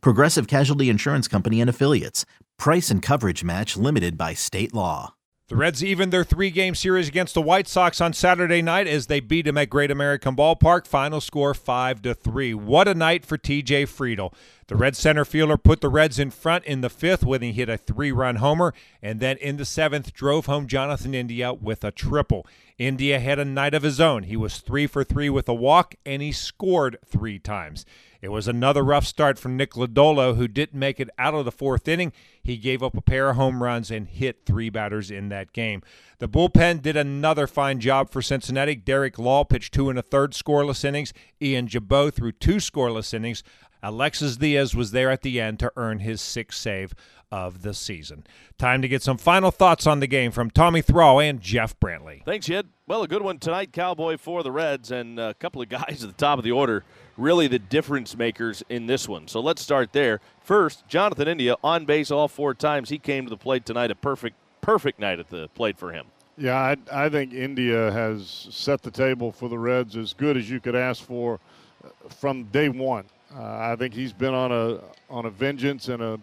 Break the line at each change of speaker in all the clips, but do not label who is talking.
Progressive Casualty Insurance Company and Affiliates. Price and coverage match limited by state law.
The Reds evened their three game series against the White Sox on Saturday night as they beat them at Great American Ballpark. Final score 5 to 3. What a night for TJ Friedl. The Red center fielder put the Reds in front in the fifth when he hit a three run homer, and then in the seventh drove home Jonathan India with a triple. India had a night of his own. He was three for three with a walk, and he scored three times. It was another rough start for Nick Lodolo, who didn't make it out of the fourth inning. He gave up a pair of home runs and hit three batters in that game. The bullpen did another fine job for Cincinnati. Derek Law pitched two and a third scoreless innings. Ian Gibaut threw two scoreless innings. Alexis Diaz was there at the end to earn his sixth save of the season. Time to get some final thoughts on the game from Tommy Thrall and Jeff Brantley.
Thanks, Jed. Well, a good one tonight, Cowboy for the Reds, and a couple of guys at the top of the order, really the difference makers in this one. So let's start there. First, Jonathan India on base all four times. He came to the plate tonight. A perfect, perfect night at the plate for him.
Yeah, I, I think India has set the table for the Reds as good as you could ask for uh, from day one. Uh, I think he's been on a on a vengeance and a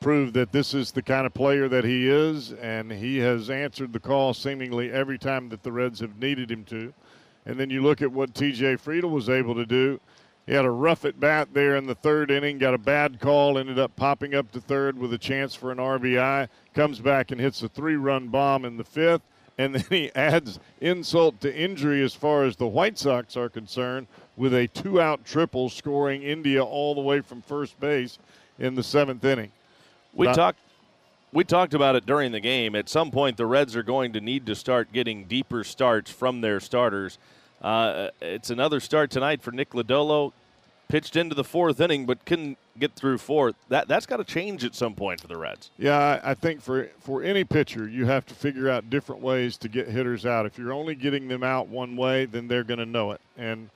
proved that this is the kind of player that he is, and he has answered the call seemingly every time that the Reds have needed him to. And then you look at what T.J. Friedl was able to do. He had a rough at bat there in the third inning, got a bad call, ended up popping up to third with a chance for an RBI, comes back and hits a three run bomb in the fifth, and then he adds insult to injury as far as the White Sox are concerned with a two out triple, scoring India all the way from first base in the seventh inning.
We talked we talked about it during the game. At some point, the Reds are going to need to start getting deeper starts from their starters. Uh, it's another start tonight for Nick Lodolo. Pitched into the fourth inning, but couldn't get through fourth. That that's got to change at some point for the Reds.
Yeah, I think for for any pitcher, you have to figure out different ways to get hitters out. If you're only getting them out one way, then they're going to know it. And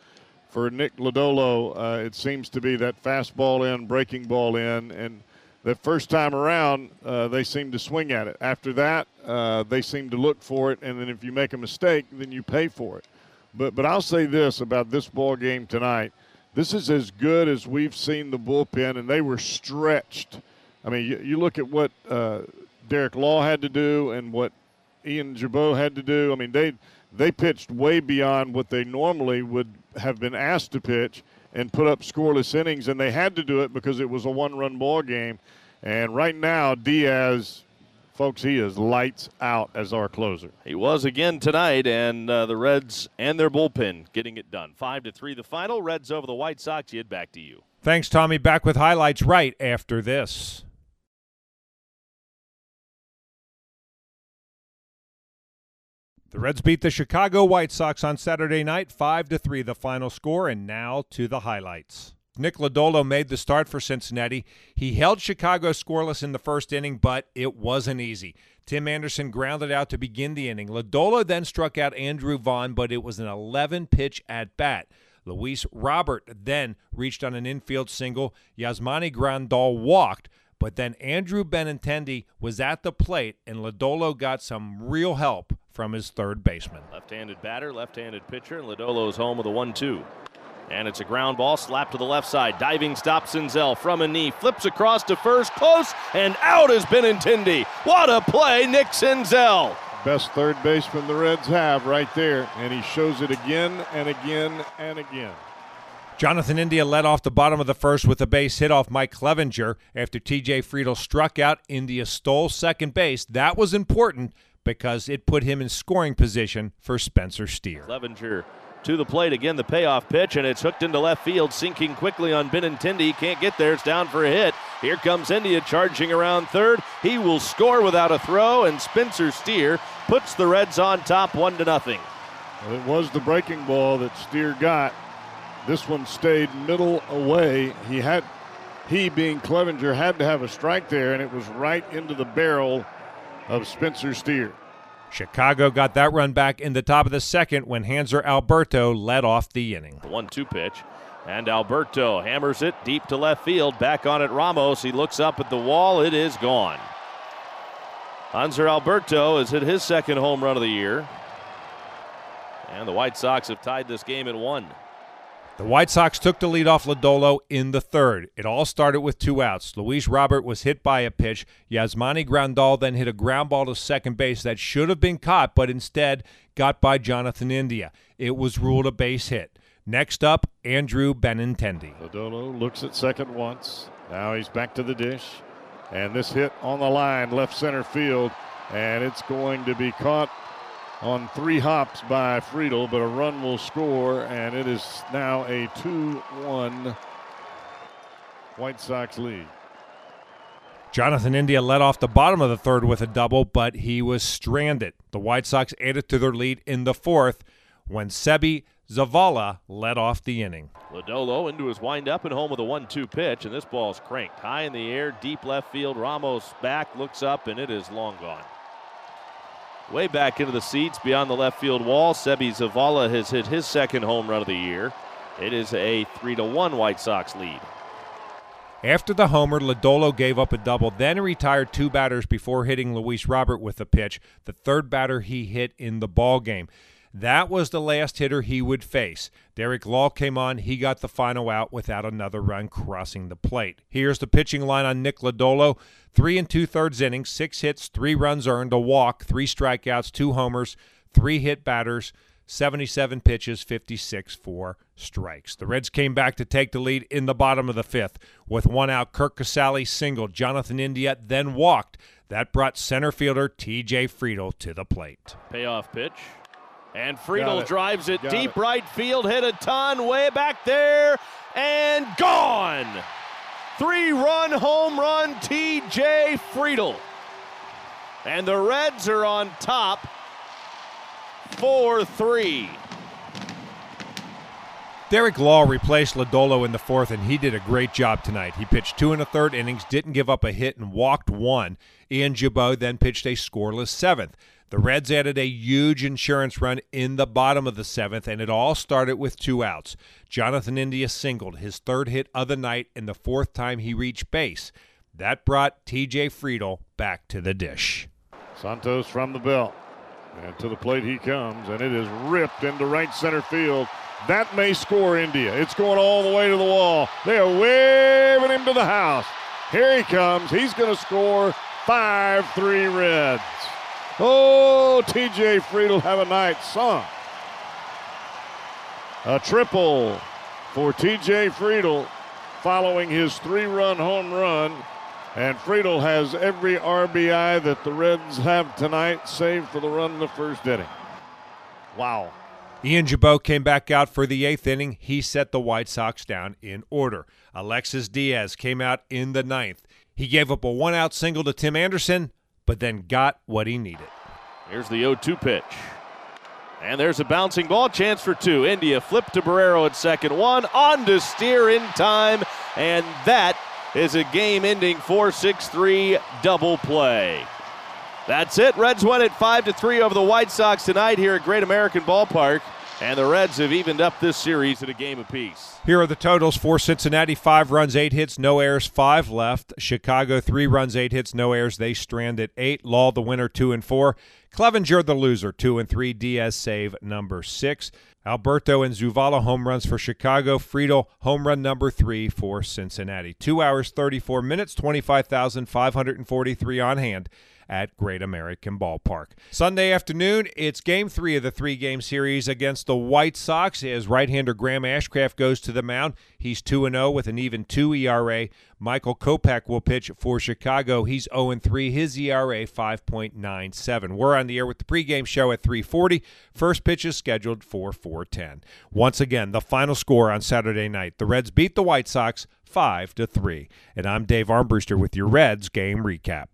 for Nick Lodolo, uh, it seems to be that fastball in, breaking ball in, and the first time around, uh, they seem to swing at it. After that, uh, they seem to look for it, and then if you make a mistake, then you pay for it. But but I'll say this about this ball game tonight: this is as good as we've seen the bullpen, and they were stretched. I mean, you, you look at what uh, Derek Law had to do and what Ian Gibaut had to do. I mean, they they pitched way beyond what they normally would have been asked to pitch and put up scoreless innings, and they had to do it because it was a one-run ball game. And right now, Diaz, folks, he is lights out as our closer.
He was again tonight, and uh, the Reds and their bullpen getting it done. Five to three, the final. Reds over the White Sox. Yet back to you.
Thanks, Tommy. Back with highlights right after this. The Reds beat the Chicago White Sox on Saturday night, 5 to 3 the final score and now to the highlights. Nick Lodolo made the start for Cincinnati. He held Chicago scoreless in the first inning, but it wasn't easy. Tim Anderson grounded out to begin the inning. Lodolo then struck out Andrew Vaughn, but it was an 11 pitch at bat. Luis Robert then reached on an infield single. Yasmani Grandal walked, but then Andrew Benintendi was at the plate, and Lodolo got some real help from his third baseman.
Left-handed batter, left-handed pitcher, and Lodolo's home with a 1-2. And it's a ground ball slapped to the left side. Diving stop Senzel from a knee. Flips across to first. Close. And out is Benintendi. What a play, Nick Senzel.
Best third baseman the Reds have right there. And he shows it again and again and again.
Jonathan India led off the bottom of the first with a base hit off Mike Clevinger after TJ Friedl struck out. India stole second base. That was important because it put him in scoring position for Spencer Steer.
Clevinger to the plate again, the payoff pitch, and it's hooked into left field, sinking quickly on Benintendi. Can't get there. It's down for a hit. Here comes India charging around third. He will score without a throw, and Spencer Steer puts the Reds on top one to nothing.
It was the breaking ball that Steer got. This one stayed middle away. He had he, being Clevinger, had to have a strike there, and it was right into the barrel of Spencer Steer.
Chicago got that run back in the top of the second when Hanser Alberto led off the inning.
One two pitch. And Alberto hammers it deep to left field. Back on it, Ramos. He looks up at the wall. It is gone. Hanser Alberto has hit his second home run of the year. And the White Sox have tied this game at one.
The White Sox took the lead off Lodolo in the third. It all started with two outs. Luis Robert was hit by a pitch. Yasmani Grandal then hit a ground ball to second base that should have been caught, but instead got by Jonathan India. It was ruled a base hit. Next up, Andrew Benintendi.
Lodolo looks at second once. Now he's back to the dish. And this hit on the line, left center field, and it's going to be caught on three hops by Friedl, but a run will score, and it is now a 2 1 White Sox lead.
Jonathan India led off the bottom of the third with a double, but he was stranded. The White Sox added to their lead in the fourth when Seby Zavala led off the inning.
Lodolo into his windup and home with a 1 2 pitch, and this ball's cranked high in the air, deep left field. Ramos back, looks up, and it is long gone. Way back into the seats beyond the left field wall. Seby Zavala has hit his second home run of the year. It is a 3 to 1 White Sox lead.
After the homer, Lodolo gave up a double, then retired two batters before hitting Luis Robert with a pitch, the third batter he hit in the ball game. That was the last hitter he would face. Derek Law came on. He got the final out without another run crossing the plate. Here's the pitching line on Nick Lodolo. Three and two thirds innings, six hits, three runs earned, a walk, three strikeouts, two homers, three hit batters, 77 pitches, 56 for strikes. The Reds came back to take the lead in the bottom of the fifth. With one out, Curt Casali singled. Jonathan India then walked. That brought center fielder TJ Friedl to the plate.
Payoff pitch. And Friedl it. drives it Got deep it. right field, hit a ton way back there, and gone. Three run home run, TJ Friedl. And the Reds are on top 4 3.
Derek Law replaced Lodolo in the fourth, and he did a great job tonight. He pitched two and a third innings, didn't give up a hit, and walked one. Ian Gibaut then pitched a scoreless seventh. The Reds added a huge insurance run in the bottom of the seventh, and it all started with two outs. Jonathan India singled, his third hit of the night, and the fourth time he reached base. That brought TJ Friedl back to the dish.
Santos from the belt. And to the plate he comes, and it is ripped into right center field. That may score India. It's going all the way to the wall. They are waving him to the house. Here he comes. He's going to score 5 3 Reds. Oh, TJ Friedl have a night son. A triple for TJ Friedl following his three run home run. And Friedl has every RBI that the Reds have tonight, save for the run in the first inning. Wow.
Ian Gibaut came back out for the eighth inning. He set the White Sox down in order. Alexis Diaz came out in the ninth. He gave up a one out single to Tim Anderson but then got what he needed.
Here's the 0 2 pitch. And there's a bouncing ball chance for two. India flip to Barrero at second one, on to Steer in time, and that is a game ending 4 6 3 double play. That's it. Reds win it 5 3 over the White Sox tonight here at Great American Ballpark. And the Reds have evened up this series at a game apiece.
Here are the totals for Cincinnati five runs, eight hits, no errors, five left. Chicago three runs, eight hits, no errors. They strand at eight. Law the winner, two and four. Clevinger the loser, two and three. Diaz save number six. Alberto and Zavala home runs for Chicago. Friedl home run number three for Cincinnati. Two hours, 34 minutes, 25,543 on hand at Great American Ballpark. Sunday afternoon, it's game three of the three game series against the White Sox as right hander Graham Ashcraft goes to the mound. He's 2 0 with an even 2 ERA. Michael Kopech will pitch for Chicago. He's 0 3. His ERA 5.97. We're on the air with the pregame show at 3:40. First pitch is scheduled for 4:10. Once again, the final score on Saturday night: the Reds beat the White Sox five to three. And I'm Dave Armbruster with your Reds game recap.